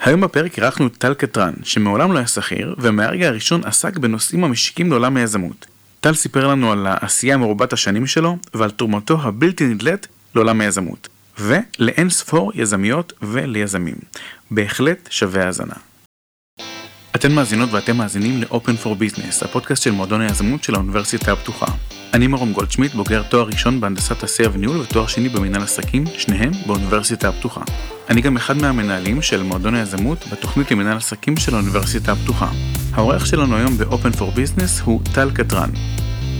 היום בפרק אירחנו את טל קטרן, שמעולם לא היה שכיר, ומהרגע הראשון עסק בנושאים המשיקים לעולם היזמות. טל סיפר לנו על העשייה מרובת השנים שלו, ועל תרומתו הבלתי נדלית לעולם היזמות. ולאין ספור יזמיות וליזמים. בהחלט שווה האזנה. אתן מאזינות ואתם מאזינים ל-Open for Business, הפודקאסט של מועדון היזמות של האוניברסיטה הפתוחה. אני מרום גולדשמיט, בוגר תואר ראשון בהנדסת עשייה וניהול ותואר שני במנהל עסקים, שניהם באוניברסיטה הפתוחה. אני גם אחד מהמנהלים של מועדון היזמות בתוכנית למנהל עסקים של האוניברסיטה הפתוחה. העורך שלנו היום ב-Open for Business הוא טל קטרן.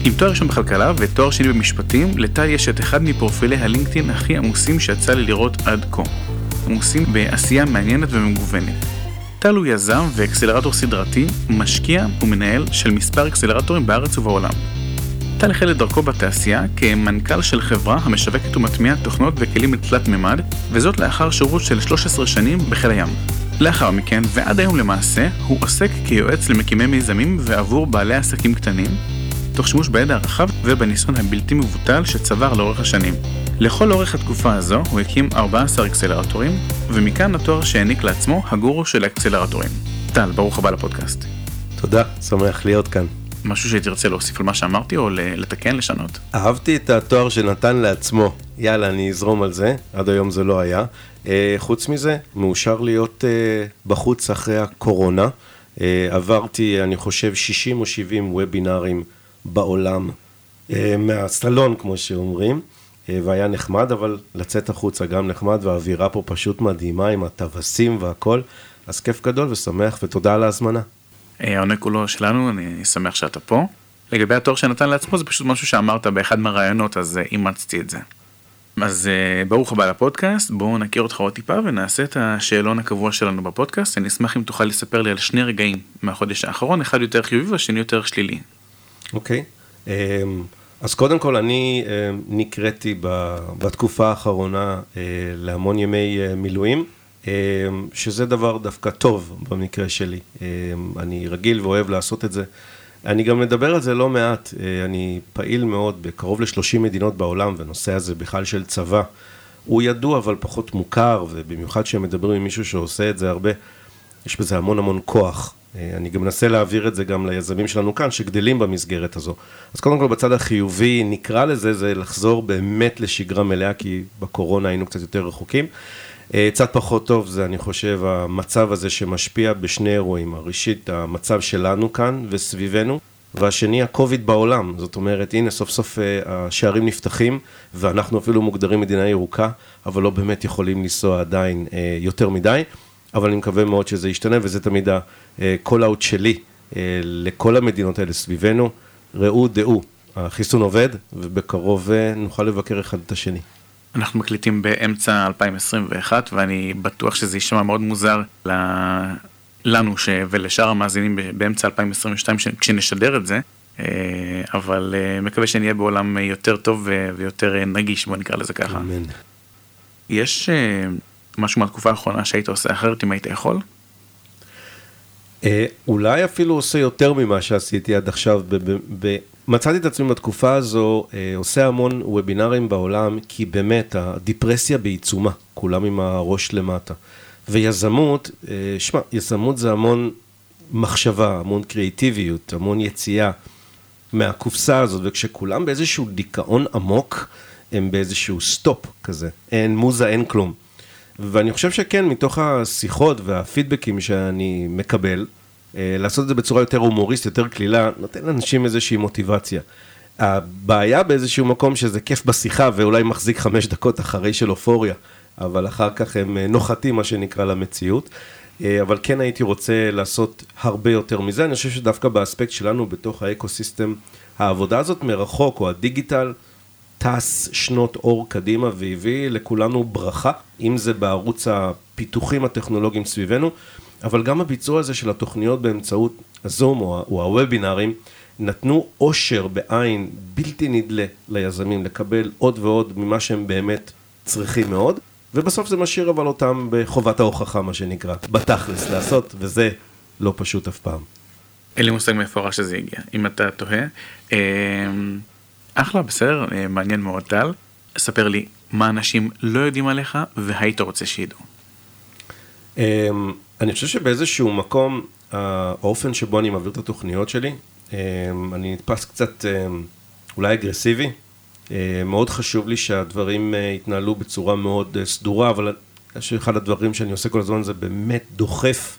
עם תואר ראשון בכלכלה ותואר שני במשפטים, לטל יש את אחד מפרופילי הלינקדאין הכי עמוסים שיצא לי לראות עד כה. עמוסים בעשייה מעניינת ומגוונת. טל הוא יזם ואקסלרטור סדרתי, משקיע ומנהל של מספר אקסלרטורים בארץ ובעולם. טל החל את דרכו בתעשייה כמנכ"ל של חברה המשווקת ומטמיעה תוכנות וכלים בתלת מימד, וזאת לאחר שירות של 13 שנים בחיל הים. לאחר מכן, ועד היום למעשה, הוא עוסק כיועץ למקימי מיזמים ועבור בעלי עסקים קטנים, תוך שימוש בידע הרחב ובניסיון הבלתי מבוטל שצבר לאורך השנים. לכל אורך התקופה הזו הוא הקים 14 אקסלרטורים, ומכאן התואר שהעניק לעצמו הגורו של האקסלרטורים. טל, ברוך הבא לפודקאסט. תודה, שמח להיות כאן. משהו שתרצה להוסיף על מה שאמרתי או לתקן, לשנות? אהבתי את התואר שנתן לעצמו, יאללה, אני אזרום על זה, עד היום זה לא היה. אה, חוץ מזה, מאושר להיות אה, בחוץ אחרי הקורונה. אה, עברתי, אני חושב, 60 או 70 וובינארים בעולם, מהסלון, כמו שאומרים. והיה נחמד, אבל לצאת החוצה גם נחמד, והאווירה פה פשוט מדהימה עם הטווסים והכל, אז כיף גדול ושמח, ותודה על ההזמנה. העונג כולו שלנו, אני שמח שאתה פה. לגבי התואר שנתן לעצמו, זה פשוט משהו שאמרת באחד מהרעיונות, אז אימצתי את זה. אז ברוך הבא לפודקאסט, בואו נכיר אותך עוד טיפה ונעשה את השאלון הקבוע שלנו בפודקאסט. אני אשמח אם תוכל לספר לי על שני רגעים מהחודש האחרון, אחד יותר חיובי והשני יותר שלילי. אוקיי. Okay. אז קודם כל אני אה, נקראתי בתקופה האחרונה אה, להמון ימי אה, מילואים, שזה דבר דווקא טוב במקרה שלי. אני רגיל ואוהב לעשות את זה. אני גם מדבר על זה לא מעט, אני פעיל מאוד בקרוב ל-30 מדינות בעולם, והנושא הזה בכלל של צבא. הוא ידוע אבל פחות מוכר, ובמיוחד כשהם מדברים עם מישהו שעושה את זה הרבה, יש בזה המון המון כוח. אה, אני גם מנסה להעביר את זה גם ליזמים שלנו כאן, שגדלים במסגרת הזו. אז קודם כל בצד החיובי, נקרא לזה, זה לחזור באמת לשגרה מלאה, כי בקורונה היינו קצת יותר רחוקים. אה, קצת פחות טוב זה, אני חושב, המצב הזה שמשפיע בשני אירועים. הראשית, המצב שלנו כאן וסביבנו, והשני, הקוביד בעולם. זאת אומרת, הנה, סוף סוף אה, השערים נפתחים, ואנחנו אפילו מוגדרים מדינה ירוקה, אבל לא באמת יכולים לנסוע עדיין יותר מדי. אבל אני מקווה מאוד שזה ישתנה, וזה תמיד ה-call out שלי אה, לכל המדינות האלה סביבנו. ראו, דעו, החיסון עובד, ובקרוב אה, נוכל לבקר אחד את השני. אנחנו מקליטים באמצע 2021, ואני בטוח שזה יישמע מאוד מוזר ל... לנו ש... ולשאר המאזינים באמצע 2022 ש... כשנשדר את זה, אה, אבל מקווה שנהיה בעולם יותר טוב ויותר נגיש, בוא נקרא לזה ככה. אמן. יש משהו מהתקופה האחרונה שהיית עושה אחרת אם היית יכול? אה, אולי אפילו עושה יותר ממה שעשיתי עד עכשיו. מצאתי את עצמי בתקופה הזו אה, עושה המון וובינארים בעולם, כי באמת הדיפרסיה בעיצומה, כולם עם הראש למטה. ויזמות, אה, שמע, יזמות זה המון מחשבה, המון קריאיטיביות, המון יציאה מהקופסה הזאת, וכשכולם באיזשהו דיכאון עמוק, הם באיזשהו סטופ כזה, אין מוזה, אין כלום. ואני חושב שכן, מתוך השיחות והפידבקים שאני מקבל, אה, לעשות את זה בצורה יותר הומוריסטית, יותר קלילה, נותן לאנשים איזושהי מוטיבציה. הבעיה באיזשהו מקום שזה כיף בשיחה ואולי מחזיק חמש דקות אחרי של אופוריה, אבל אחר כך הם אה, נוחתים, מה שנקרא, למציאות. אה, אבל כן הייתי רוצה לעשות הרבה יותר מזה. אני חושב שדווקא באספקט שלנו, בתוך ה ecosystem, העבודה הזאת מרחוק, או הדיגיטל, טס שנות אור קדימה והביא לכולנו ברכה, אם זה בערוץ הפיתוחים הטכנולוגיים סביבנו, אבל גם הביצוע הזה של התוכניות באמצעות הזום או, או הוובינארים, נתנו אושר בעין בלתי נדלה ליזמים לקבל עוד ועוד ממה שהם באמת צריכים מאוד, ובסוף זה משאיר אבל אותם בחובת ההוכחה, מה שנקרא, בתכלס לעשות, וזה לא פשוט אף פעם. אין לי מושג מאיפה הרע שזה הגיע, אם אתה תוהה. אמ, אחלה, בסדר, אה, מעניין מאוד טל. ספר לי מה אנשים לא יודעים עליך והיית רוצה שידעו. אמ, אני חושב שבאיזשהו מקום, האופן שבו אני מעביר את התוכניות שלי, אה, אני נתפס קצת אה, אולי אגרסיבי. מאוד חשוב לי שהדברים יתנהלו בצורה מאוד סדורה, אבל אחד הדברים שאני עושה כל הזמן זה באמת דוחף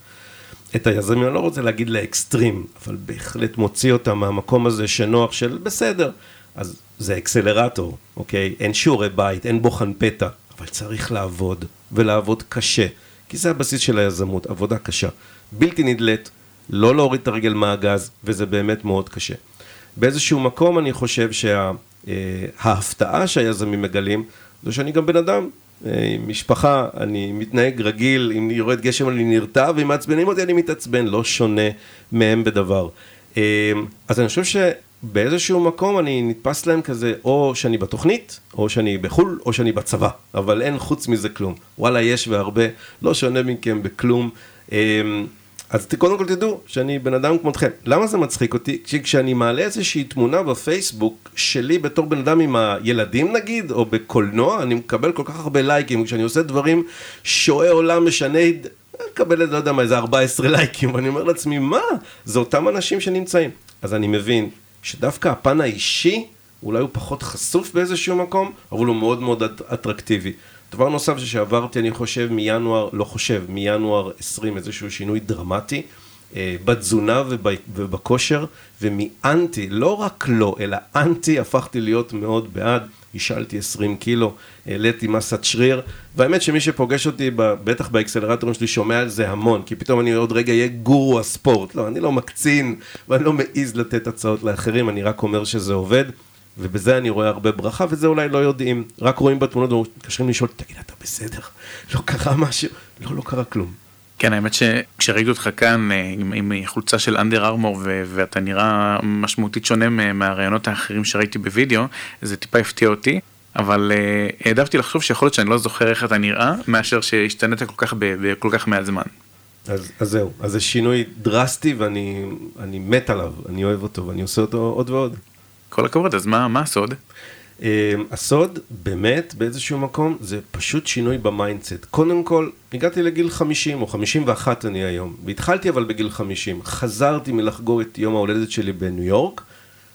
את היזמים, אני לא רוצה להגיד לאקסטרים, אבל בהחלט מוציא אותם מהמקום הזה שנוח של בסדר, אז זה אקסלרטור, אוקיי? אין שיעורי בית, אין בוחן פתע, אבל צריך לעבוד, ולעבוד קשה, כי זה הבסיס של היזמות, עבודה קשה. בלתי נדלית, לא להוריד את הרגל מהגז, וזה באמת מאוד קשה. באיזשהו מקום אני חושב שההפתעה שה, שהיזמים מגלים, זה שאני גם בן אדם, אה, עם משפחה, אני מתנהג רגיל, אם יורד גשם אני נרתע, ואם מעצבנים אותי אני מתעצבן, לא שונה מהם בדבר. אה, אז אני חושב שבאיזשהו מקום אני נתפס להם כזה, או שאני בתוכנית, או שאני בחו"ל, או שאני בצבא, אבל אין חוץ מזה כלום. וואלה, יש והרבה, לא שונה מכם בכלום. אה, אז קודם כל תדעו שאני בן אדם כמותכם. למה זה מצחיק אותי? כשאני מעלה איזושהי תמונה בפייסבוק שלי בתור בן אדם עם הילדים נגיד, או בקולנוע, אני מקבל כל כך הרבה לייקים. כשאני עושה דברים שועי עולם משנה, אני מקבל, לא יודע מה, איזה 14 לייקים, ואני אומר לעצמי, מה? זה אותם אנשים שנמצאים. אז אני מבין שדווקא הפן האישי, אולי הוא פחות חשוף באיזשהו מקום, אבל הוא מאוד מאוד אטרקטיבי. דבר נוסף שעברתי, אני חושב, מינואר, לא חושב, מינואר 20, איזשהו שינוי דרמטי. אה, בתזונה ובכושר, ומאנטי, לא רק לא, אלא אנטי, הפכתי להיות מאוד בעד. השאלתי 20 קילו, העליתי מסת שריר, והאמת שמי שפוגש אותי, בטח באקסלרטורים שלי, שומע על זה המון, כי פתאום אני עוד רגע אהיה גורו הספורט. לא, אני לא מקצין, ואני לא מעז לתת הצעות לאחרים, אני רק אומר שזה עובד. ובזה אני רואה הרבה ברכה, וזה אולי לא יודעים, רק רואים בתמונות ומתקשרים לשאול, תגיד, אתה בסדר? לא קרה משהו? לא, לא קרה כלום. כן, האמת שכשראיתי אותך כאן אה, עם, עם חולצה של אנדר ארמור ואתה נראה משמעותית שונה מהרעיונות האחרים שראיתי בווידאו, זה טיפה הפתיע אותי. אבל uh, העדפתי לחשוב שיכול להיות שאני לא זוכר איך אתה נראה, מאשר שהשתנית כל כך בכל כך מעט זמן. אז, אז זהו, אז זה שינוי דרסטי ואני מת עליו, אני אוהב אותו ואני עושה אותו עוד ועוד. כל הכבוד, אז מה, מה הסוד? Um, הסוד, באמת, באיזשהו מקום, זה פשוט שינוי ב mindset. קודם כל, הגעתי לגיל 50 או 51 אני היום, והתחלתי אבל בגיל 50. חזרתי מלחגוג את יום ההולדת שלי בניו יורק,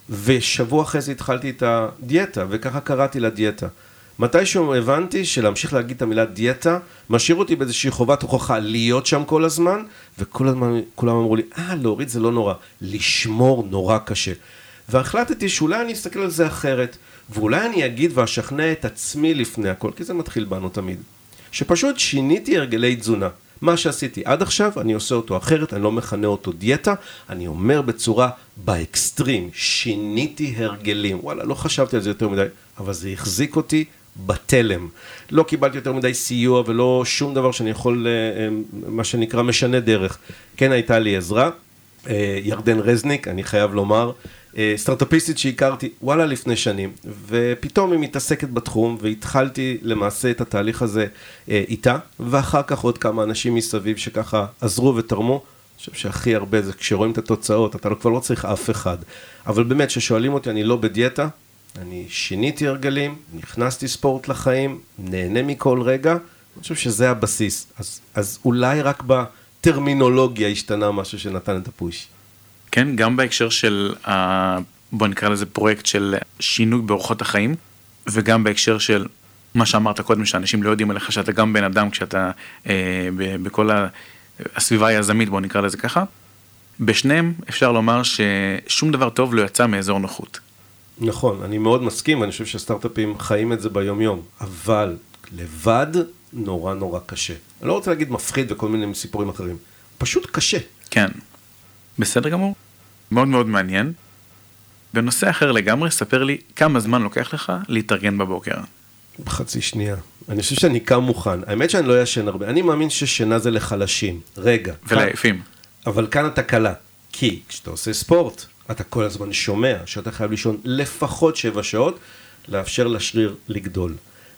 ושבוע אחרי זה התחלתי את הדיאטה, וככה קראתי לדיאטה. מתישהו הבנתי שלהמשיך להגיד את המילה דיאטה, משאיר אותי באיזושהי חובת הוכחה להיות שם כל הזמן, וכל הזמן כולם אמרו לי, אה, להוריד זה לא נורא, לשמור נורא קשה. והחלטתי שאולי אני אסתכל על זה אחרת, ואולי אני אגיד ואשכנע את עצמי לפני הכל, כי זה מתחיל בנו תמיד. שפשוט שיניתי הרגלי תזונה. מה שעשיתי עד עכשיו, אני עושה אותו אחרת, אני לא מכנה אותו דיאטה, אני אומר בצורה באקסטרים, שיניתי הרגלים. וואלה, לא חשבתי על זה יותר מדי, אבל זה החזיק אותי בתלם. לא קיבלתי יותר מדי סיוע ולא שום דבר שאני יכול, אה, אה, מה שנקרא, משנה דרך. כן הייתה לי עזרה, אה, ירדן רזניק, אני חייב לומר, סטארטאפיסטית שהכרתי וואלה לפני שנים, ופתאום היא מתעסקת בתחום, והתחלתי למעשה את התהליך הזה אה, איתה, ואחר כך עוד כמה אנשים מסביב שככה עזרו ותרמו. אני חושב שהכי הרבה זה כשרואים את התוצאות, אתה לא, כבר לא צריך אף אחד. אבל באמת, כששואלים אותי, אני לא בדיאטה, אני שיניתי הרגלים, נכנסתי ספורט לחיים, נהנה מכל רגע, אני חושב שזה הבסיס. אז, אז אולי רק בטרמינולוגיה השתנה משהו שנתן את הפוש. כן, גם בהקשר של, ה... בוא נקרא לזה פרויקט של שינוי באורחות החיים, וגם בהקשר של מה שאמרת קודם, שאנשים לא יודעים עליך שאתה גם בן אדם כשאתה אה, ב- בכל הסביבה היזמית, בוא נקרא לזה ככה. בשניהם אפשר לומר ששום דבר טוב לא יצא מאזור נוחות. נכון, אני מאוד מסכים, ואני חושב שהסטארט-אפים חיים את זה ביום-יום, אבל לבד נורא נורא קשה. אני לא רוצה להגיד מפחיד וכל מיני סיפורים אחרים, פשוט קשה. כן. בסדר גמור. מאוד מאוד מעניין. בנושא אחר לגמרי, ספר לי כמה זמן לוקח לך להתארגן בבוקר. בחצי שנייה. אני חושב שאני קם מוכן. האמת שאני לא ישן הרבה. אני מאמין ששינה זה לחלשים. רגע. ולעייפים. כאן, אבל כאן אתה קלה. כי כשאתה עושה ספורט, אתה כל הזמן שומע שאתה חייב לישון לפחות שבע שעות, לאפשר לשריר לגדול.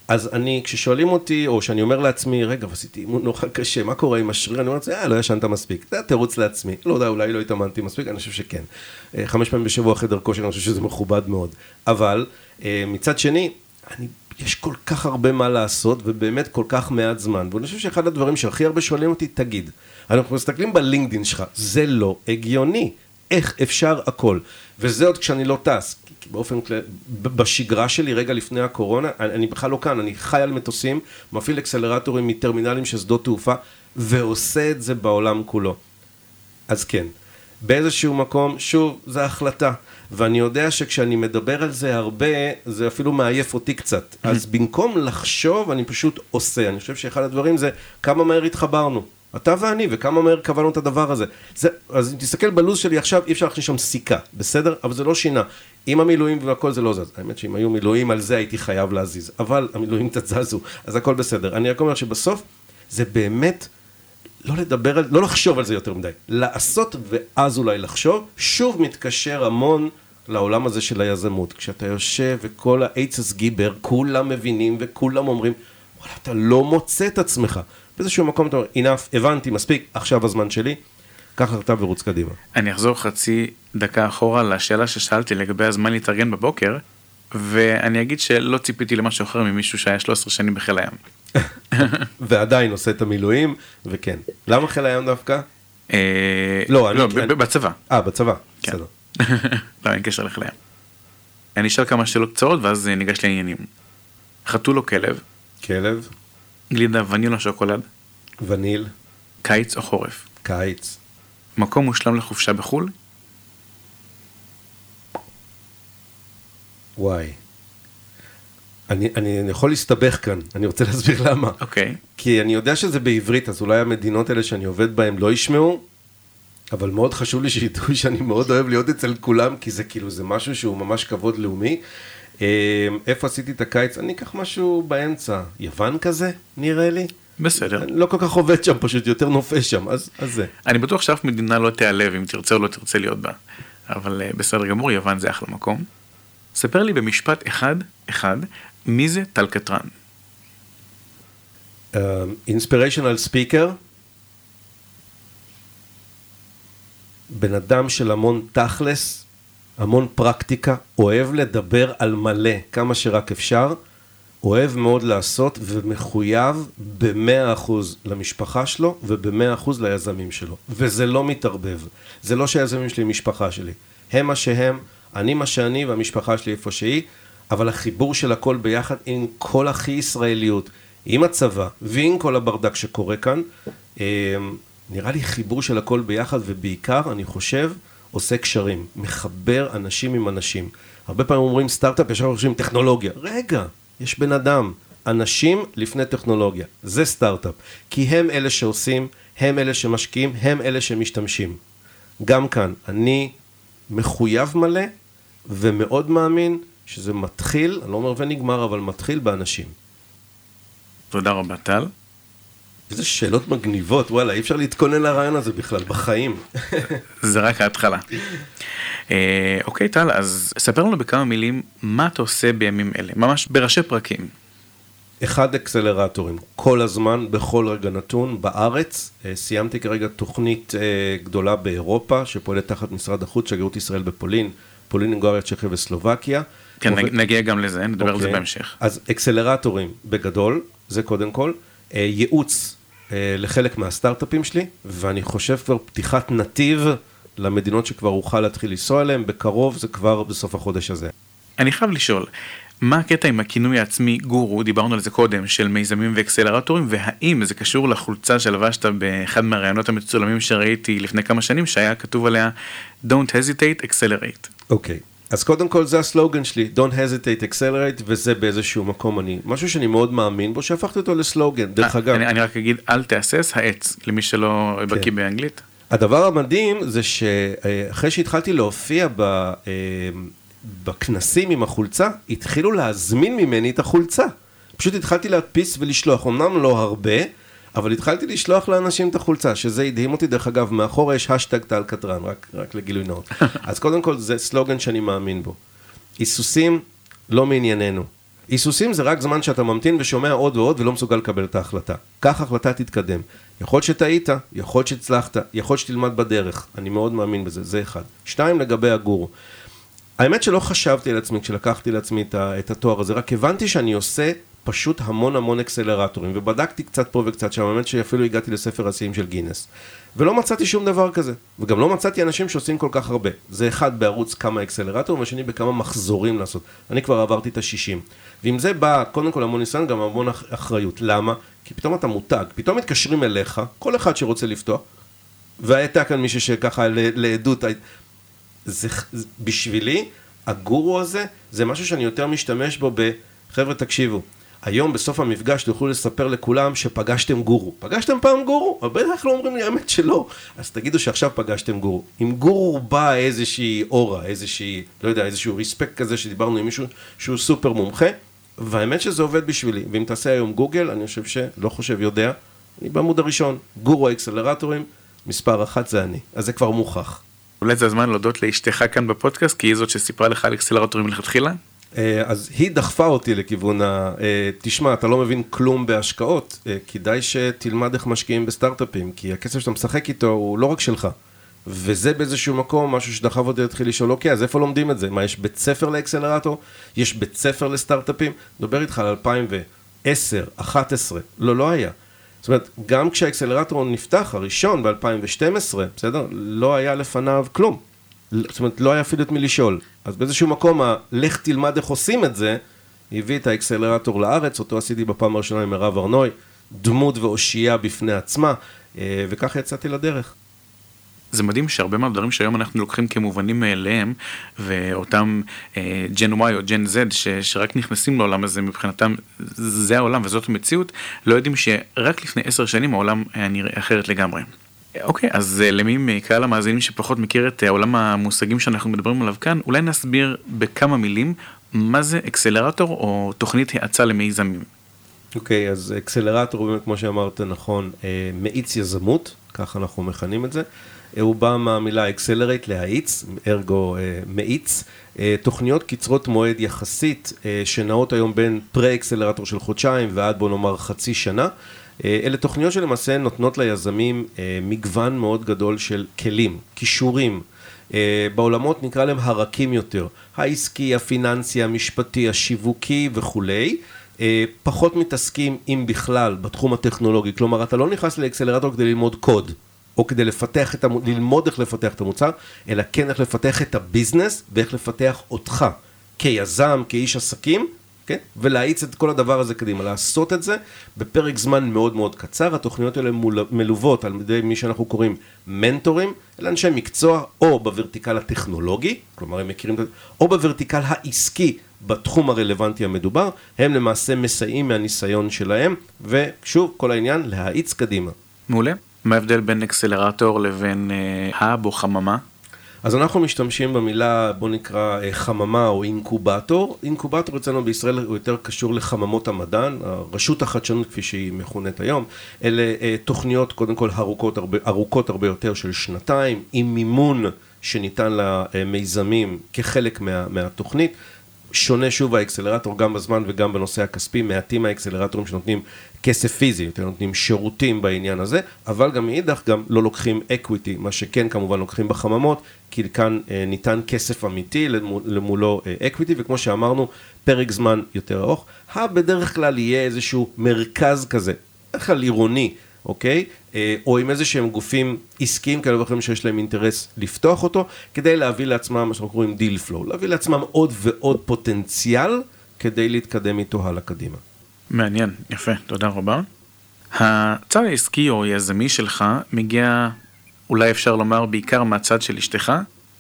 אז אני, כששואלים אותי, או שאני אומר לעצמי, רגע, עשיתי אימון נורא קשה, מה קורה עם השריר? אני אומר לעצמי, אה, לא ישנת מספיק. זה התירוץ לעצמי. לא יודע, אולי לא התאמנתי מספיק, אני חושב שכן. אה, חמש פעמים בשבוע חדר כושר, אני חושב שזה מכובד מאוד. אבל, אה, מצד שני, אני יש כל כך הרבה מה לעשות, ובאמת כל כך מעט זמן. ואני חושב שאחד הדברים שהכי הרבה שואלים אותי, תגיד, אנחנו מסתכלים בלינקדאין שלך, זה לא הגיוני. איך אפשר הכל? וזה עוד כשאני לא טס. כי באופן כללי, בשגרה שלי, רגע לפני הקורונה, אני, אני בכלל לא כאן, אני חי על מטוסים, מפעיל אקסלרטורים מטרמינלים של שדות תעופה, ועושה את זה בעולם כולו. אז כן, באיזשהו מקום, שוב, זו החלטה. ואני יודע שכשאני מדבר על זה הרבה, זה אפילו מעייף אותי קצת. אז במקום לחשוב, אני פשוט עושה. אני חושב שאחד הדברים זה כמה מהר התחברנו. אתה ואני, וכמה מהר קבענו את הדבר הזה. זה, אז אם תסתכל בלו"ז שלי עכשיו, אי אפשר להכניס שם סיכה, בסדר? אבל זה לא שינה. עם המילואים והכל זה לא זז. האמת שאם היו מילואים, על זה הייתי חייב להזיז. אבל המילואים קצת זזו, אז הכל בסדר. אני רק אומר שבסוף, זה באמת לא לדבר על, לא לחשוב על זה יותר מדי. לעשות ואז אולי לחשוב, שוב מתקשר המון לעולם הזה של היזמות. כשאתה יושב וכל האייצס גיבר, כולם מבינים וכולם אומרים, וואלה, אתה לא מוצא את עצמך. באיזשהו מקום אתה אומר, enough, הבנתי, מספיק, עכשיו הזמן שלי. קח החלטה ורוץ קדימה. אני אחזור חצי דקה אחורה לשאלה ששאלתי לגבי הזמן להתארגן בבוקר, ואני אגיד שלא ציפיתי למשהו אחר ממישהו שהיה 13 שנים בחיל הים. ועדיין עושה את המילואים, וכן. למה חיל הים דווקא? אה, לא, לא, בצבא. אה, בצבא, כן. בסדר. לא, אין קשר לחיל הים. אני אשאל כמה שאלות קצרות ואז ניגש לעניינים. חתול או כלב, כלב, גלידה וניל או שוקולד, וניל, קיץ או חורף, קיץ, מקום מושלם לחופשה בחו"ל, וואי. אני, אני, אני יכול להסתבך כאן, אני רוצה להסביר למה. אוקיי. כי אני יודע שזה בעברית, אז אולי המדינות האלה שאני עובד בהן לא ישמעו, אבל מאוד חשוב לי שידעו שאני מאוד אוהב להיות אצל כולם, כי זה כאילו, זה משהו שהוא ממש כבוד לאומי. אה, איפה עשיתי את הקיץ? אני אקח משהו באמצע, יוון כזה, נראה לי. בסדר. אני לא כל כך עובד שם, פשוט יותר נופש שם, אז, אז זה. אני בטוח שאף מדינה לא תיעלב אם תרצה או לא תרצה להיות בה. אבל אה, בסדר גמור, יוון זה אחלה מקום. ספר לי במשפט אחד, אחד, מי זה טל קטרן? אינספיריישנל ספיקר, בן אדם של המון תכלס, המון פרקטיקה, אוהב לדבר על מלא כמה שרק אפשר, אוהב מאוד לעשות ומחויב במאה אחוז למשפחה שלו ובמאה אחוז ליזמים שלו. וזה לא מתערבב. זה לא שהיזמים שלי הם משפחה שלי. הם מה שהם, אני מה שאני והמשפחה שלי איפה שהיא, אבל החיבור של הכל ביחד עם כל הכי ישראליות, עם הצבא ועם כל הברדק שקורה כאן, אה, נראה לי חיבור של הכל ביחד ובעיקר, אני חושב, עושה קשרים, מחבר אנשים עם אנשים. הרבה פעמים אומרים סטארט-אפ, ישר חושבים טכנולוגיה. רגע, יש בן אדם, אנשים לפני טכנולוגיה. זה סטארט-אפ. כי הם אלה שעושים, הם אלה שמשקיעים, הם אלה שמשתמשים. גם כאן, אני מחויב מלא ומאוד מאמין שזה מתחיל, אני לא אומר ונגמר, אבל מתחיל באנשים. תודה רבה טל. איזה שאלות מגניבות, וואלה, אי אפשר להתכונן לרעיון הזה בכלל, בחיים. זה רק ההתחלה. אה, אוקיי טל, אז ספר לנו בכמה מילים מה אתה עושה בימים אלה, ממש בראשי פרקים. אחד אקסלרטורים, כל הזמן, בכל רגע נתון, בארץ. אה, סיימתי כרגע תוכנית אה, גדולה באירופה, שפועלת תחת משרד החוץ, שגרירות ישראל בפולין, פולין, הונגריה, צ'כיה וסלובקיה. כן, עובד- נג- נגיע גם לזה, נדבר על זה אוקיי. בהמשך. אז אקסלרטורים בגדול, זה קודם כל. ייעוץ לחלק מהסטארט-אפים שלי, ואני חושב כבר פתיחת נתיב למדינות שכבר אוכל להתחיל לנסוע אליהן, בקרוב זה כבר בסוף החודש הזה. אני חייב לשאול, מה הקטע עם הכינוי העצמי גורו, דיברנו על זה קודם, של מיזמים ואקסלרטורים, והאם זה קשור לחולצה שלבשת באחד מהראיונות המצולמים שראיתי לפני כמה שנים, שהיה כתוב עליה Don't hesitate, accelerate. אוקיי, אז קודם כל זה הסלוגן שלי, Don't hesitate, accelerate, וזה באיזשהו מקום אני, משהו שאני מאוד מאמין בו, שהפכתי אותו לסלוגן, דרך אה, אגב. אני, אני רק אגיד, אל תהסס, העץ, למי שלא בקיא כן. באנגלית. הדבר המדהים זה שאחרי שהתחלתי להופיע ב, אה, בכנסים עם החולצה, התחילו להזמין ממני את החולצה. פשוט התחלתי להדפיס ולשלוח, אמנם לא הרבה, אבל התחלתי לשלוח לאנשים את החולצה, שזה הדהים אותי, דרך אגב, מאחורה יש השטג טל קטרן, רק, רק לגילוי נאות. אז קודם כל זה סלוגן שאני מאמין בו. היסוסים לא מענייננו. היסוסים זה רק זמן שאתה ממתין ושומע עוד ועוד ולא מסוגל לקבל את ההחלטה. כך ההחלטה תתקדם. יכול להיות שטעית, יכול להיות שהצלחת, יכול להיות שתלמד בדרך. אני מאוד מאמין בזה, זה אחד. שתיים, לגבי הגורו. האמת שלא חשבתי על עצמי כשלקחתי לעצמי את התואר הזה, רק הבנתי שאני עושה פשוט המון המון אקסלרטורים, ובדקתי קצת פה וקצת שם, האמת שאפילו הגעתי לספר השיאים של גינס. ולא מצאתי שום דבר כזה, וגם לא מצאתי אנשים שעושים כל כך הרבה. זה אחד בערוץ כמה אקסלרטורים, והשני בכמה מחזורים לעשות. אני כבר עברתי את ה-60. ועם זה בא קודם כל המון ניסיון, גם המון אחריות. למה? כי פתאום אתה מותג, פתאום מתקשרים אליך, כל אחד שרוצה לפתוח, והייתה כאן מישהו שככה לעדות, זה, בשבילי, הגורו הזה, זה משהו שאני יותר משתמש בו ב... חבר'ה, תקשיבו, היום בסוף המפגש תוכלו לספר לכולם שפגשתם גורו. פגשתם פעם גורו? אבל בטח לא אומרים לי האמת שלא. אז תגידו שעכשיו פגשתם גורו. עם גורו בא איזושהי אורה, איזושהי, לא יודע, איזשהו ריספקט כזה שדיברנו עם מישהו שהוא סופר מומחה, והאמת שזה עובד בשבילי. ואם תעשה היום גוגל, אני חושב ש... לא חושב, יודע, אני בעמוד הראשון, גורו האקסלרטורים, מספר אחת זה אני. אז זה כבר מוכח. אולי זה הזמן להודות לאשתך כאן בפודקאסט, כי היא זאת שסיפרה לך על אקסלרטורים מלכתחילה? אה, אז היא דחפה אותי לכיוון ה... אה, תשמע, אתה לא מבין כלום בהשקעות, אה, כדאי שתלמד איך משקיעים בסטארט-אפים, כי הכסף שאתה משחק איתו הוא לא רק שלך. וזה באיזשהו מקום משהו שדחף אותי להתחיל לשאול, אוקיי, אז איפה לומדים את זה? מה, יש בית ספר לאקסלרטור? יש בית ספר לסטארט-אפים? מדבר איתך על 2010, 2011, לא, לא היה. זאת אומרת, גם כשהאקסלרטור נפתח, הראשון ב-2012, בסדר? לא היה לפניו כלום. זאת אומרת, לא היה אפילו את מי לשאול. אז באיזשהו מקום, הלך תלמד איך עושים את זה, הביא את האקסלרטור לארץ, אותו עשיתי בפעם הראשונה עם מירב ארנוי, דמות ואושייה בפני עצמה, אה, וככה יצאתי לדרך. זה מדהים שהרבה מהדברים שהיום אנחנו לוקחים כמובנים מאליהם, ואותם ג'ן אה, Y או ג'ן Z ש, שרק נכנסים לעולם הזה מבחינתם, זה העולם וזאת המציאות, לא יודעים שרק לפני עשר שנים העולם היה נראה אחרת לגמרי. אוקיי, אז אה, למי מקהל המאזינים שפחות מכיר את אה, עולם המושגים שאנחנו מדברים עליו כאן, אולי נסביר בכמה מילים מה זה אקסלרטור או תוכנית האצה למיזמים. אוקיי, okay, אז אקסלרטור באמת, כמו שאמרת נכון, אה, מאיץ יזמות, ככה אנחנו מכנים את זה. הוא בא מהמילה accelerate, להאיץ, ergo מאיץ. תוכניות קצרות מועד יחסית, שנעות היום בין פרה-אקסלרטור של חודשיים ועד בוא נאמר חצי שנה. אה, אלה תוכניות שלמעשה נותנות ליזמים אה, מגוון מאוד גדול של כלים, כישורים. אה, בעולמות נקרא להם הרכים יותר, העסקי, הפיננסי, המשפטי, השיווקי וכולי. פחות מתעסקים, אם בכלל, בתחום הטכנולוגי. כלומר, אתה לא נכנס לאקסלרטור כדי ללמוד קוד, או כדי לפתח את המ... ללמוד איך לפתח את המוצר, אלא כן איך לפתח את הביזנס ואיך לפתח אותך כיזם, כאיש עסקים, כן? ולהאיץ את כל הדבר הזה קדימה, לעשות את זה בפרק זמן מאוד מאוד קצר, התוכניות האלה מול, מלוות על ידי מי שאנחנו קוראים מנטורים, אלה אנשי מקצוע או בוורטיקל הטכנולוגי, כלומר הם מכירים, או בוורטיקל העסקי בתחום הרלוונטי המדובר, הם למעשה מסייעים מהניסיון שלהם, ושוב, כל העניין להאיץ קדימה. מעולה. מה ההבדל בין אקסלרטור לבין האב אה, או חממה? אז אנחנו משתמשים במילה, בוא נקרא אה, חממה או אינקובטור. אינקובטור אצלנו בישראל הוא יותר קשור לחממות המדען, רשות החדשנות כפי שהיא מכונת היום. אלה אה, תוכניות קודם כל ארוכות הרבה, ארוכות הרבה יותר של שנתיים, עם מימון שניתן למיזמים כחלק מה, מהתוכנית. שונה שוב האקסלרטור גם בזמן וגם בנושא הכספי, מעטים האקסלרטורים שנותנים כסף פיזי, יותר נותנים שירותים בעניין הזה, אבל גם מאידך גם לא לוקחים equity, מה שכן כמובן לוקחים בחממות, כי כאן אה, ניתן כסף אמיתי למולו equity, וכמו שאמרנו, פרק זמן יותר ארוך. בדרך כלל יהיה איזשהו מרכז כזה, בדרך כלל עירוני, אוקיי? אה, או עם איזה שהם גופים עסקיים כאלה ואחרים שיש להם אינטרס לפתוח אותו, כדי להביא לעצמם מה שאנחנו קוראים deal flow, להביא לעצמם עוד ועוד פוטנציאל כדי להתקדם איתו הלאה קדימה. מעניין, יפה, תודה רבה. הצד העסקי או היזמי שלך מגיע, אולי אפשר לומר, בעיקר מהצד של אשתך,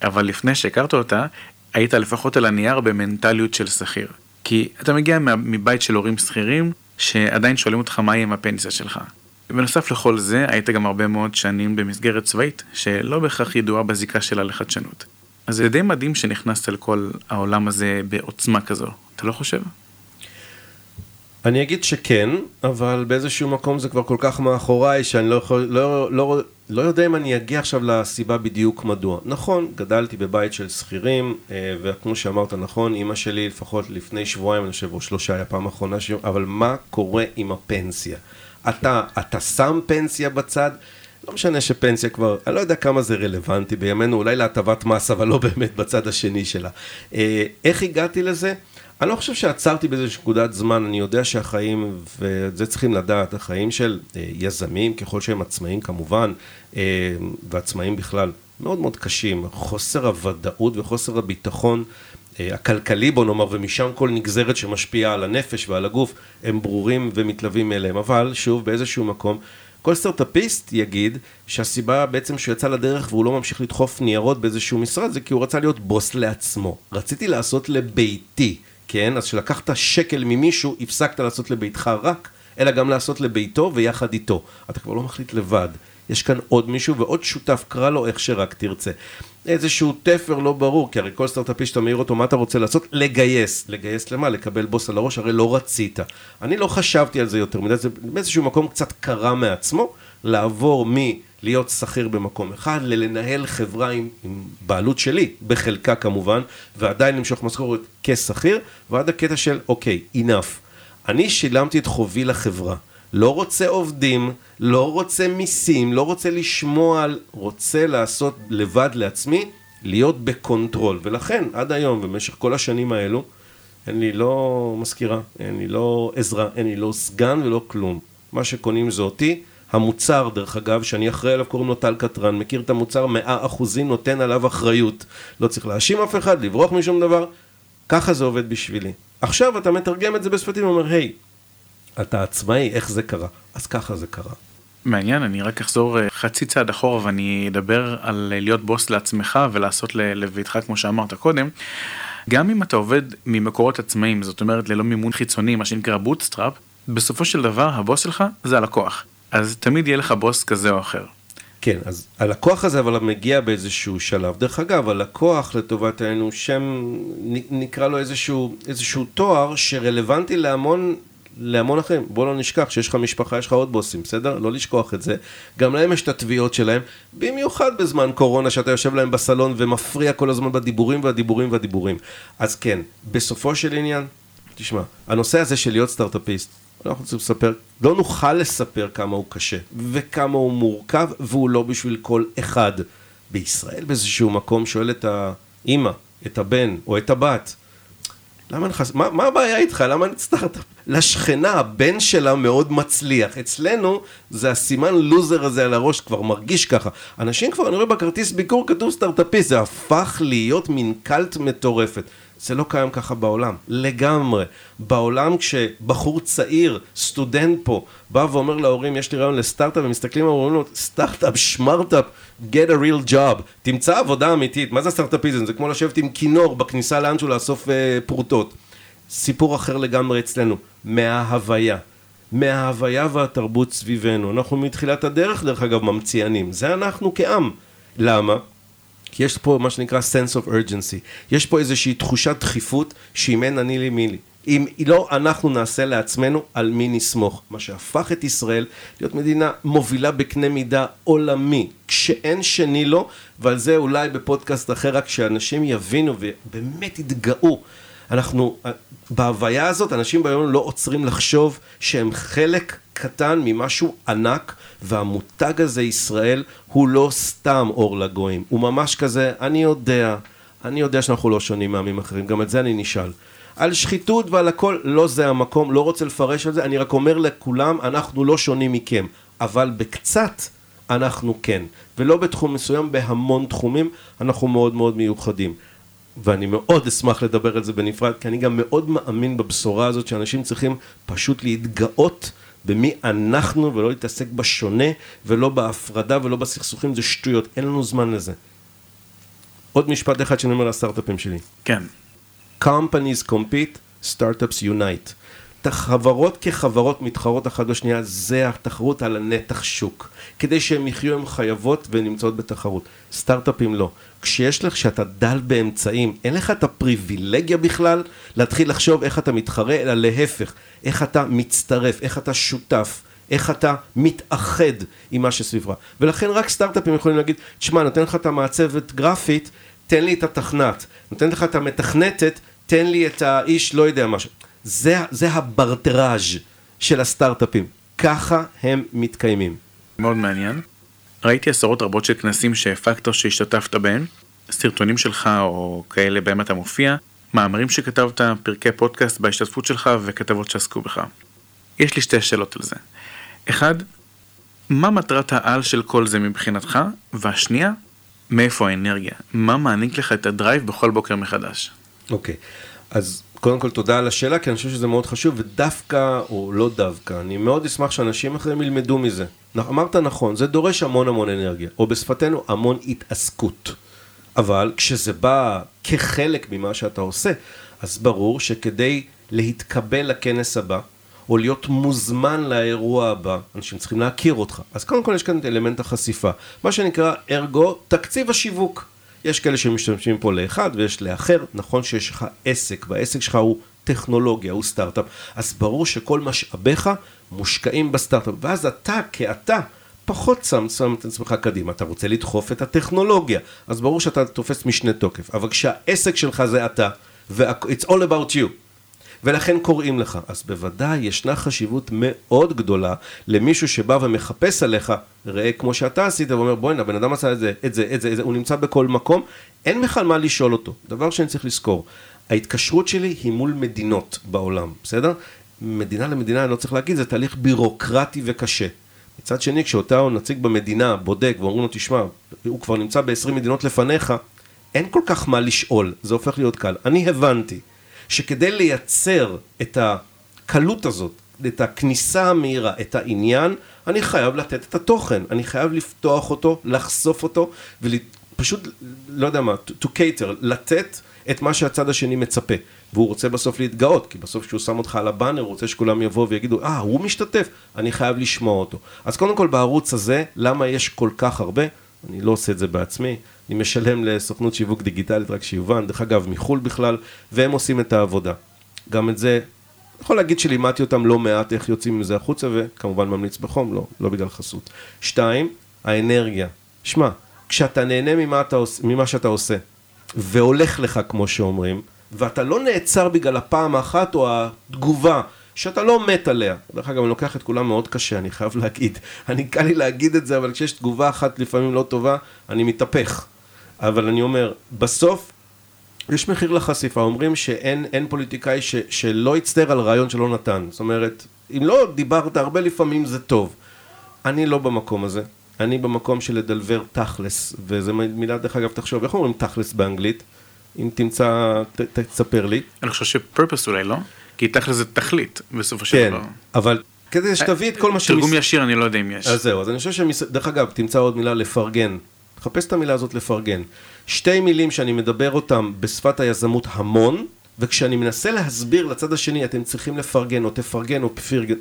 אבל לפני שהכרת אותה, היית לפחות על הנייר במנטליות של שכיר. כי אתה מגיע מבית של הורים שכירים, שעדיין שואלים אותך מה יהיה עם הפנסיה שלך. בנוסף לכל זה, היית גם הרבה מאוד שנים במסגרת צבאית, שלא בהכרח ידועה בזיקה שלה לחדשנות. אז זה די מדהים שנכנסת לכל העולם הזה בעוצמה כזו, אתה לא חושב? אני אגיד שכן, אבל באיזשהו מקום זה כבר כל כך מאחוריי, שאני לא, יכול, לא, לא, לא יודע אם אני אגיע עכשיו לסיבה בדיוק מדוע. נכון, גדלתי בבית של שכירים, אה, וכמו שאמרת נכון, אימא שלי לפחות לפני שבועיים, אני חושב, או שלושה, היה פעם אחרונה, ש... אבל מה קורה עם הפנסיה? אתה, אתה שם פנסיה בצד, לא משנה שפנסיה כבר, אני לא יודע כמה זה רלוונטי בימינו, אולי להטבת מס, אבל לא באמת בצד השני שלה. אה, איך הגעתי לזה? אני לא חושב שעצרתי באיזושהי נקודת זמן, אני יודע שהחיים, ואת זה צריכים לדעת, החיים של אה, יזמים, ככל שהם עצמאים כמובן, אה, ועצמאים בכלל, מאוד מאוד קשים. חוסר הוודאות וחוסר הביטחון אה, הכלכלי בוא נאמר, ומשם כל נגזרת שמשפיעה על הנפש ועל הגוף, הם ברורים ומתלווים אליהם. אבל, שוב, באיזשהו מקום, כל סטארט-אפיסט יגיד שהסיבה בעצם שהוא יצא לדרך והוא לא ממשיך לדחוף ניירות באיזשהו משרד זה כי הוא רצה להיות בוס לעצמו. רציתי לעשות לביתי, כן? אז כשלקחת שקל ממישהו, הפסקת לעשות לביתך רק, אלא גם לעשות לביתו ויחד איתו. אתה כבר לא מחליט לבד. יש כאן עוד מישהו ועוד שותף, קרא לו איך שרק תרצה. איזשהו תפר לא ברור, כי הרי כל סטארט-אפיסט שאתה מעיר אותו, מה אתה רוצה לעשות? לגייס. לגייס למה? לקבל בוס על הראש? הרי לא רצית. אני לא חשבתי על זה יותר מדי, זה באיזשהו מקום קצת קרה מעצמו, לעבור מלהיות שכיר במקום אחד, ללנהל חברה עם, עם בעלות שלי, בחלקה כמובן, ועדיין למשוך משכורת כשכיר, ועד הקטע של, אוקיי, enough. אני שילמתי את חובי לחברה. לא רוצה עובדים, לא רוצה מיסים, לא רוצה לשמוע. רוצה לעשות לבד לעצמי, להיות ב control. ולכן, עד היום, במשך כל השנים האלו, אין לי לא מזכירה, אין לי לא עזרה, אין לי לא סגן ולא כלום. מה שקונים זה אותי. המוצר, דרך אגב, שאני אחראי עליו, קוראים לו טל קטרן, מכיר את המוצר מאה אחוזים, נותן עליו אחריות. לא צריך להאשים אף אחד, לברוח משום דבר. ככה זה עובד בשבילי. עכשיו אתה מתרגם את זה בשפתים ואומר, היי, אתה עצמאי, איך זה קרה? אז ככה זה קרה. מעניין, אני רק אחזור אה, חצי צעד אחורה ואני אדבר על אה, להיות בוס לעצמך ולעשות לביתך כמו שאמרת קודם. גם אם אתה עובד ממקורות עצמאיים, זאת אומרת ללא מימון חיצוני, מה שנקרא bootstrap, בסופו של דבר הבוס שלך זה הלקוח. אז תמיד יהיה לך בוס כזה או אחר. כן, אז הלקוח הזה אבל מגיע באיזשהו שלב. דרך אגב, הלקוח לטובת העניין הוא שם, נקרא לו איזשהו, איזשהו תואר שרלוונטי להמון להמון אחרים. בוא לא נשכח שיש לך משפחה, יש לך עוד בוסים, בסדר? לא לשכוח את זה. גם להם יש את התביעות שלהם, במיוחד בזמן קורונה, שאתה יושב להם בסלון ומפריע כל הזמן בדיבורים והדיבורים והדיבורים. אז כן, בסופו של עניין, תשמע, הנושא הזה של להיות סטארט-אפיסט, אנחנו רוצים לספר, לא נוכל לספר כמה הוא קשה, וכמה הוא מורכב, והוא לא בשביל כל אחד. בישראל באיזשהו מקום שואל את האימא, את הבן או את הבת, למה לך, מה, מה הבעיה איתך? למה אני סטארט-אפ? לשכנה, הבן שלה מאוד מצליח. אצלנו זה הסימן לוזר הזה על הראש, כבר מרגיש ככה. אנשים כבר, אני רואה בכרטיס ביקור כתוב סטארט-אפיסט, זה הפך להיות מין קלט מטורפת. זה לא קיים ככה בעולם, לגמרי. בעולם כשבחור צעיר, סטודנט פה, בא ואומר להורים, יש לי רעיון לסטארט-אפ, ומסתכלים ואומרים לו, סטארט-אפ, שמארט-אפ, get a real job, תמצא עבודה אמיתית, מה זה סטארט-אפיזם? זה כמו לשבת עם כינור בכניסה לאנשהו לאסוף uh, פרוטות. סיפור אחר לגמרי אצלנו, מההוויה. מההוויה והתרבות סביבנו. אנחנו מתחילת הדרך, דרך אגב, ממציאנים. זה אנחנו כעם. למה? כי יש פה מה שנקרא sense of urgency. יש פה איזושהי תחושת דחיפות שאם אין אני לי מי לי. אם לא אנחנו נעשה לעצמנו, על מי נסמוך. מה שהפך את ישראל להיות מדינה מובילה בקנה מידה עולמי, כשאין שני לו, ועל זה אולי בפודקאסט אחר, רק שאנשים יבינו ובאמת יתגאו. אנחנו, בהוויה הזאת, אנשים ביום לא עוצרים לחשוב שהם חלק קטן ממשהו ענק, והמותג הזה, ישראל, הוא לא סתם אור לגויים. הוא ממש כזה, אני יודע, אני יודע שאנחנו לא שונים מעמים אחרים, גם את זה אני נשאל. על שחיתות ועל הכל, לא זה המקום, לא רוצה לפרש על זה, אני רק אומר לכולם, אנחנו לא שונים מכם, אבל בקצת אנחנו כן, ולא בתחום מסוים, בהמון תחומים אנחנו מאוד מאוד מיוחדים. ואני מאוד אשמח לדבר על זה בנפרד, כי אני גם מאוד מאמין בבשורה הזאת שאנשים צריכים פשוט להתגאות במי אנחנו ולא להתעסק בשונה ולא בהפרדה ולא בסכסוכים, זה שטויות, אין לנו זמן לזה. עוד משפט אחד שאני אומר לסטארט-אפים שלי. כן. companies compete, startups unite. חברות כחברות מתחרות אחת בשנייה, זה התחרות על הנתח שוק. כדי שהן יחיו הן חייבות והן נמצאות בתחרות. סטארט-אפים לא. כשיש לך, כשאתה דל באמצעים, אין לך את הפריבילגיה בכלל להתחיל לחשוב איך אתה מתחרה, אלא להפך, איך אתה מצטרף, איך אתה שותף. איך אתה מתאחד עם מה שסביבך. ולכן רק סטארט-אפים יכולים להגיד, תשמע, נותן לך את המעצבת גרפית, תן לי את התכנת. נותן לך את המתכנתת, תן לי את האיש, לא יודע משהו. זה, זה הברטראז' של הסטארט-אפים. ככה הם מתקיימים. מאוד מעניין. ראיתי עשרות רבות של כנסים שהפקת שהשתתפת בהם, סרטונים שלך או כאלה בהם אתה מופיע, מאמרים שכתבת, פרקי פודקאסט בהשתתפות שלך וכתבות שעסקו בך. יש לי שתי שאלות על זה. אחד, מה מטרת העל של כל זה מבחינתך? והשנייה, מאיפה האנרגיה? מה מעניק לך את הדרייב בכל בוקר מחדש? אוקיי, okay. אז קודם כל תודה על השאלה, כי אני חושב שזה מאוד חשוב, ודווקא, או לא דווקא, אני מאוד אשמח שאנשים אחרים ילמדו מזה. אמרת נכון, זה דורש המון המון אנרגיה, או בשפתנו המון התעסקות. אבל כשזה בא כחלק ממה שאתה עושה, אז ברור שכדי להתקבל לכנס הבא, או להיות מוזמן לאירוע הבא, אנשים צריכים להכיר אותך. אז קודם כל יש כאן את אלמנט החשיפה, מה שנקרא ארגו תקציב השיווק. יש כאלה שמשתמשים פה לאחד ויש לאחר, נכון שיש לך עסק, והעסק שלך הוא טכנולוגיה, הוא סטארט-אפ, אז ברור שכל משאביך מושקעים בסטארט-אפ, ואז אתה כאתה פחות שם, שם את עצמך קדימה, אתה רוצה לדחוף את הטכנולוגיה, אז ברור שאתה תופס משנה תוקף, אבל כשהעסק שלך זה אתה, ו-it's all about you, ולכן קוראים לך. אז בוודאי ישנה חשיבות מאוד גדולה למישהו שבא ומחפש עליך, ראה כמו שאתה עשית ואומר בוא'נה, הבן אדם עשה את זה, את זה, את זה, את זה, הוא נמצא בכל מקום, אין בכלל מה לשאול אותו. דבר שאני צריך לזכור, ההתקשרות שלי היא מול מדינות בעולם, בסדר? מדינה למדינה, אני לא צריך להגיד, זה תהליך בירוקרטי וקשה. מצד שני, כשאותו נציג במדינה בודק ואומרים לו, תשמע, הוא כבר נמצא ב-20 מדינות לפניך, אין כל כך מה לשאול, זה הופך להיות קל. אני הבנתי שכדי לייצר את הקלות הזאת, את הכניסה המהירה, את העניין, אני חייב לתת את התוכן, אני חייב לפתוח אותו, לחשוף אותו, ופשוט, לא יודע מה, to cater, לתת את מה שהצד השני מצפה. והוא רוצה בסוף להתגאות, כי בסוף כשהוא שם אותך על הבאנר, הוא רוצה שכולם יבואו ויגידו, אה, הוא משתתף, אני חייב לשמוע אותו. אז קודם כל בערוץ הזה, למה יש כל כך הרבה? אני לא עושה את זה בעצמי, אני משלם לסוכנות שיווק דיגיטלית, רק שיובן, דרך אגב, מחו"ל בכלל, והם עושים את העבודה. גם את זה, יכול להגיד שלימדתי אותם לא מעט איך יוצאים מזה החוצה, וכמובן ממליץ בחום, לא, לא בגלל חסות. שתיים, האנרגיה. שמע, כשאתה נהנה ממה, אתה, ממה שאתה עושה, והולך לך, כמו שאומרים, ואתה לא נעצר בגלל הפעם האחת או התגובה שאתה לא מת עליה. דרך אגב, אני לוקח את כולם מאוד קשה, אני חייב להגיד. אני, קל לי להגיד את זה, אבל כשיש תגובה אחת לפעמים לא טובה, אני מתהפך. אבל אני אומר, בסוף, יש מחיר לחשיפה. אומרים שאין פוליטיקאי ש, שלא יצטער על רעיון שלא נתן. זאת אומרת, אם לא דיברת הרבה, לפעמים זה טוב. אני לא במקום הזה. אני במקום של לדלבר תכלס, וזו מילה, דרך אגב, תחשוב, איך אומרים תכלס באנגלית? אם תמצא, ת, תספר לי. אני חושב שפרפס אולי, לא? כי תכל'ס זה תכלית, בסופו של דבר. כן, אבל כדי שתביא את כל מה ש... תרגום ישיר אני לא יודע אם יש. אז זהו, אז אני חושב שמס... דרך אגב, תמצא עוד מילה לפרגן. תחפש את המילה הזאת לפרגן. שתי מילים שאני מדבר אותן בשפת היזמות המון, וכשאני מנסה להסביר לצד השני, אתם צריכים לפרגן, או תפרגן, או פרגן.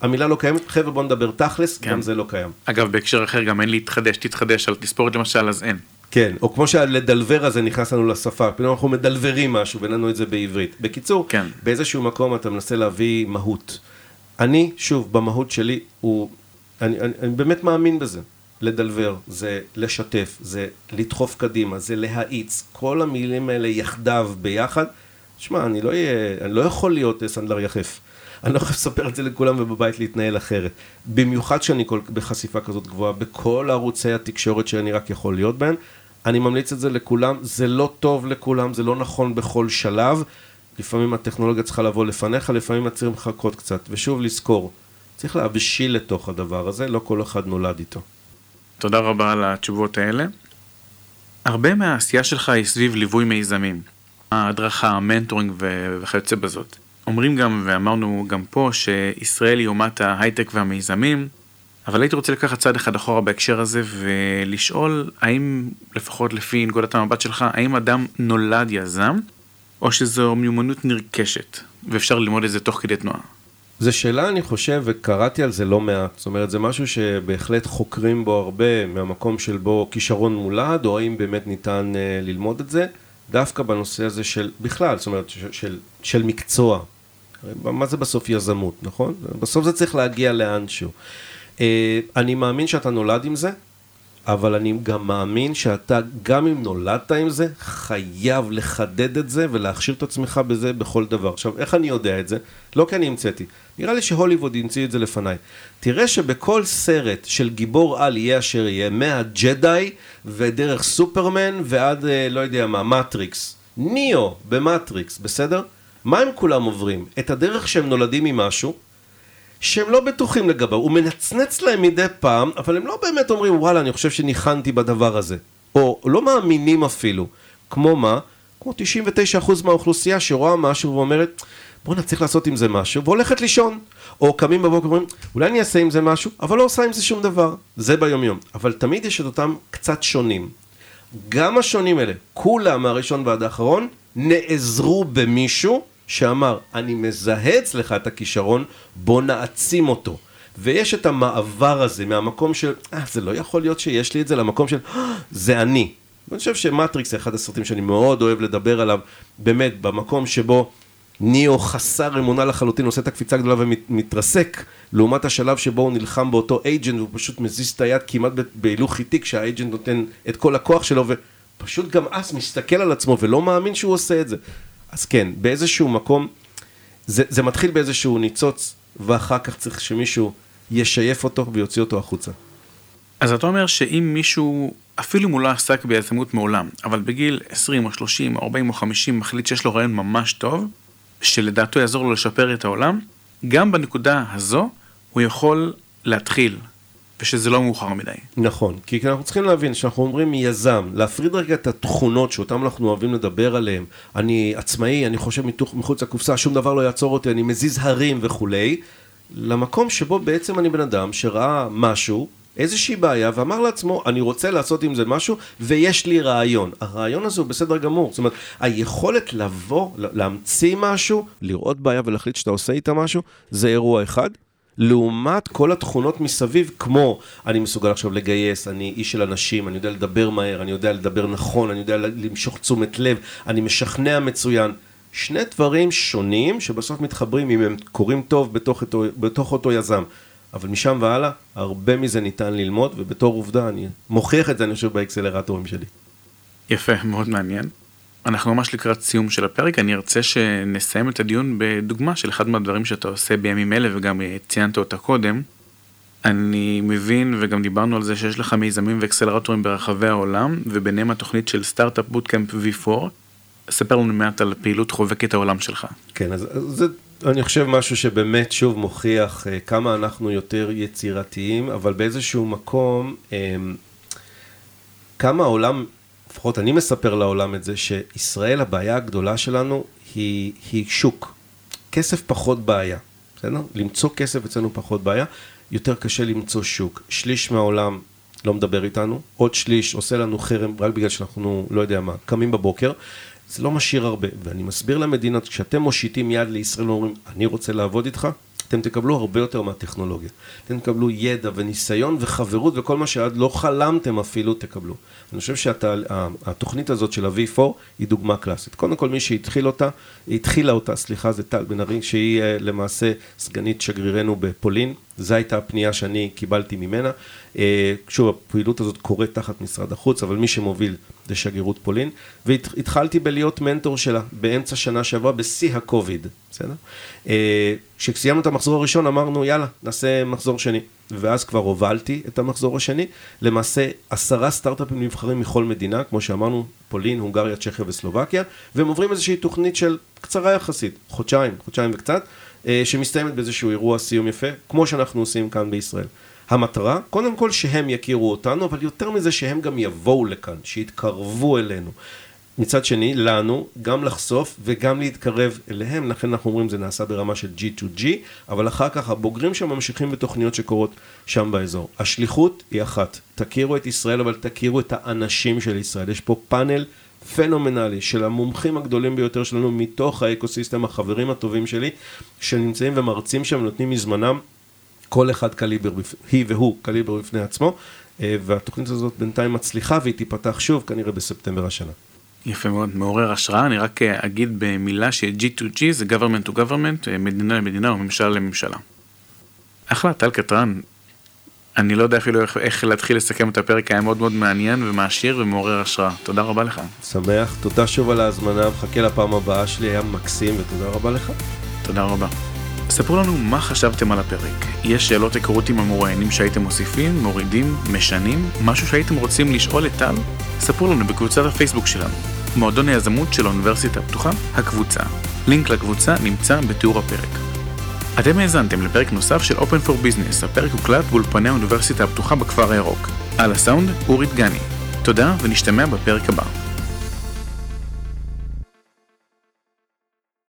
המילה לא קיימת, חבר'ה בוא נדבר תכלס, כן. גם זה לא קיים. אגב, בהקשר אחר גם אין להתחדש, תתחדש, על תספורת למשל, אז אין. כן, או כמו שהלדלבר הזה נכנס לנו לשפה, פתאום אנחנו מדלברים משהו ואין לנו את זה בעברית. בקיצור, כן. באיזשהו מקום אתה מנסה להביא מהות. אני, שוב, במהות שלי, הוא, אני, אני, אני באמת מאמין בזה. לדלבר, זה לשתף, זה לדחוף קדימה, זה להאיץ, כל המילים האלה יחדיו ביחד. שמע, אני לא אני לא יכול להיות סנדלר יחף. אני לא יכול לספר את זה לכולם ובבית להתנהל אחרת. במיוחד שאני כל, בחשיפה כזאת גבוהה, בכל ערוצי התקשורת שאני רק יכול להיות בהם, אני ממליץ את זה לכולם, זה לא טוב לכולם, זה לא נכון בכל שלב. לפעמים הטכנולוגיה צריכה לבוא לפניך, לפעמים את צריך לחכות קצת. ושוב לזכור, צריך להבשיל לתוך הדבר הזה, לא כל אחד נולד איתו. תודה רבה על התשובות האלה. הרבה מהעשייה שלך היא סביב ליווי מיזמים. ההדרכה, המנטורינג וכיוצא בזאת. אומרים גם, ואמרנו גם פה, שישראל היא אומת ההייטק והמיזמים, אבל הייתי רוצה לקחת צעד אחד אחורה בהקשר הזה ולשאול האם, לפחות לפי נקודת המבט שלך, האם אדם נולד יזם, או שזו מיומנות נרכשת, ואפשר ללמוד את זה תוך כדי תנועה? זו שאלה, אני חושב, וקראתי על זה לא מעט. זאת אומרת, זה משהו שבהחלט חוקרים בו הרבה מהמקום של בו כישרון מולד, או האם באמת ניתן uh, ללמוד את זה, דווקא בנושא הזה של, בכלל, זאת אומרת, של, של, של מקצוע. מה זה בסוף יזמות, נכון? בסוף זה צריך להגיע לאנשהו. אה, אני מאמין שאתה נולד עם זה, אבל אני גם מאמין שאתה, גם אם נולדת עם זה, חייב לחדד את זה ולהכשיר את עצמך בזה בכל דבר. עכשיו, איך אני יודע את זה? לא כי אני המצאתי. נראה לי שהוליווד המציא את זה לפניי. תראה שבכל סרט של גיבור על יהיה אשר יהיה, מהג'די ודרך סופרמן ועד, אה, לא יודע מה, מטריקס. ניאו במטריקס, בסדר? מה הם כולם עוברים? את הדרך שהם נולדים ממשהו, שהם לא בטוחים לגביו, הוא מנצנץ להם מדי פעם, אבל הם לא באמת אומרים וואלה אני חושב שניחנתי בדבר הזה, או לא מאמינים אפילו, כמו מה? כמו 99% מהאוכלוסייה שרואה משהו ואומרת בואנה צריך לעשות עם זה משהו, והולכת לישון, או קמים בבוקר ואומרים אולי אני אעשה עם זה משהו, אבל לא עושה עם זה שום דבר, זה ביום יום, אבל תמיד יש את אותם קצת שונים, גם השונים האלה, כולם מהראשון ועד האחרון, נעזרו במישהו שאמר, אני מזהה אצלך את הכישרון, בוא נעצים אותו. ויש את המעבר הזה מהמקום של, אה, זה לא יכול להיות שיש לי את זה, למקום של, אה, זה אני. ואני חושב שמטריקס זה אחד הסרטים שאני מאוד אוהב לדבר עליו, באמת, במקום שבו ניאו חסר אמונה לחלוטין, עושה את הקפיצה הגדולה ומתרסק, לעומת השלב שבו הוא נלחם באותו אייג'נט, והוא פשוט מזיז את היד כמעט בהילוך איטי, כשהאייג'נט נותן את כל הכוח שלו, ופשוט גם אז מסתכל על עצמו ולא מאמין שהוא עושה את זה. אז כן, באיזשהו מקום, זה, זה מתחיל באיזשהו ניצוץ, ואחר כך צריך שמישהו ישייף אותו ויוציא אותו החוצה. אז אתה אומר שאם מישהו, אפילו אם הוא לא עסק ביזמות מעולם, אבל בגיל 20 או 30 או 40 או 50 מחליט שיש לו רעיון ממש טוב, שלדעתו יעזור לו לשפר את העולם, גם בנקודה הזו הוא יכול להתחיל ושזה לא מאוחר מדי. נכון, כי אנחנו צריכים להבין שאנחנו אומרים יזם, להפריד רגע את התכונות שאותן אנחנו אוהבים לדבר עליהן, אני עצמאי, אני חושב מתוך, מחוץ לקופסה, שום דבר לא יעצור אותי, אני מזיז הרים וכולי, למקום שבו בעצם אני בן אדם שראה משהו, איזושהי בעיה, ואמר לעצמו, אני רוצה לעשות עם זה משהו, ויש לי רעיון. הרעיון הזה הוא בסדר גמור. זאת אומרת, היכולת לבוא, להמציא משהו, לראות בעיה ולהחליט שאתה עושה איתה משהו, זה אירוע אחד. לעומת כל התכונות מסביב, כמו אני מסוגל עכשיו לגייס, אני איש של אנשים, אני יודע לדבר מהר, אני יודע לדבר נכון, אני יודע למשוך תשומת לב, אני משכנע מצוין. שני דברים שונים שבסוף מתחברים אם הם קורים טוב בתוך אותו, בתוך אותו יזם. אבל משם והלאה, הרבה מזה ניתן ללמוד, ובתור עובדה אני מוכיח את זה, אני חושב, באקסלרטורים שלי. יפה, מאוד מעניין. אנחנו ממש לקראת סיום של הפרק, אני ארצה שנסיים את הדיון בדוגמה של אחד מהדברים שאתה עושה בימים אלה וגם ציינת אותה קודם. אני מבין וגם דיברנו על זה שיש לך מיזמים ואקסלרטורים ברחבי העולם וביניהם התוכנית של Startup Bootcamp V4. ספר לנו מעט על פעילות חובקת העולם שלך. כן, אז זה אני חושב משהו שבאמת שוב מוכיח uh, כמה אנחנו יותר יצירתיים, אבל באיזשהו מקום, um, כמה העולם לפחות אני מספר לעולם את זה, שישראל הבעיה הגדולה שלנו היא, היא שוק. כסף פחות בעיה, בסדר? למצוא כסף אצלנו פחות בעיה, יותר קשה למצוא שוק. שליש מהעולם לא מדבר איתנו, עוד שליש עושה לנו חרם רק בגלל שאנחנו, לא יודע מה, קמים בבוקר. זה לא משאיר הרבה, ואני מסביר למדינות, כשאתם מושיטים יד לישראל ואומרים, אני רוצה לעבוד איתך, אתם תקבלו הרבה יותר מהטכנולוגיה. אתם תקבלו ידע וניסיון וחברות וכל מה שעד לא חלמתם אפילו תקבלו. אני חושב שהתוכנית הזאת של ה-V4 היא דוגמה קלאסית. קודם כל מי שהתחיל אותה, התחילה אותה, סליחה, זה טל בן ארי, שהיא אה, למעשה סגנית שגרירנו בפולין. זו הייתה הפנייה שאני קיבלתי ממנה. אה, שוב, הפעילות הזאת קורית תחת משרד החוץ, אבל מי שמוביל זה שגרירות פולין. והתחלתי בלהיות מנטור שלה באמצע שנה שעברה בשיא הקוביד, בסדר? אה, כשסיימנו את המחזור הראשון אמרנו יאללה, נעשה מחזור שני. ואז כבר הובלתי את המחזור השני. למעשה עשרה סטארט-אפים נבחרים מכל מדינה, כמו שאמרנו, פולין, הונגריה, צ'כיה וסלובקיה, והם עוברים איזושהי תוכנית של קצרה יחסית, חודשיים, חודשיים וקצת, שמסתיימת באיזשהו אירוע סיום יפה, כמו שאנחנו עושים כאן בישראל. המטרה, קודם כל שהם יכירו אותנו, אבל יותר מזה שהם גם יבואו לכאן, שיתקרבו אלינו. מצד שני, לנו, גם לחשוף וגם להתקרב אליהם, לכן אנחנו אומרים זה נעשה ברמה של G2G, אבל אחר כך הבוגרים שם ממשיכים בתוכניות שקורות שם באזור. השליחות היא אחת, תכירו את ישראל, אבל תכירו את האנשים של ישראל. יש פה פאנל פנומנלי של המומחים הגדולים ביותר שלנו מתוך האקוסיסטם, החברים הטובים שלי, שנמצאים ומרצים שם, נותנים מזמנם, כל אחד קליבר, היא והוא קליבר בפני עצמו, אה, והתוכנית הזאת בינתיים מצליחה והיא תיפתח שוב כנראה בספטמבר השנה. יפה מאוד, מעורר השראה, אני רק אה, אגיד במילה ש-G2G זה government to government, אה, מדינה למדינה או ממשלה לממשלה. אחלה, טל קטרן, אני לא יודע אפילו איך, איך להתחיל לסכם את הפרק, היה מאוד מאוד מעניין ומעשיר ומעורר השראה. תודה רבה לך. שמח, תודה שוב על ההזמנה, מחכה לפעם הבאה שלי, היה מקסים ותודה רבה לך. תודה רבה. ספרו לנו מה חשבתם על הפרק. יש שאלות היכרות עם המוראיינים שהייתם מוסיפים, מורידים, משנים, משהו שהייתם רוצים לשאול את טל? ספרו לנו בקבוצת הפייסבוק שלנו. מועדון היזמות של האוניברסיטה הפתוחה, הקבוצה. לינק לקבוצה נמצא בתיאור הפרק. אתם האזנתם לפרק נוסף של Open for Business, הפרק הוקלט באולפני האוניברסיטה הפתוחה בכפר הירוק. על הסאונד, אורית גני. תודה ונשתמע בפרק הבא.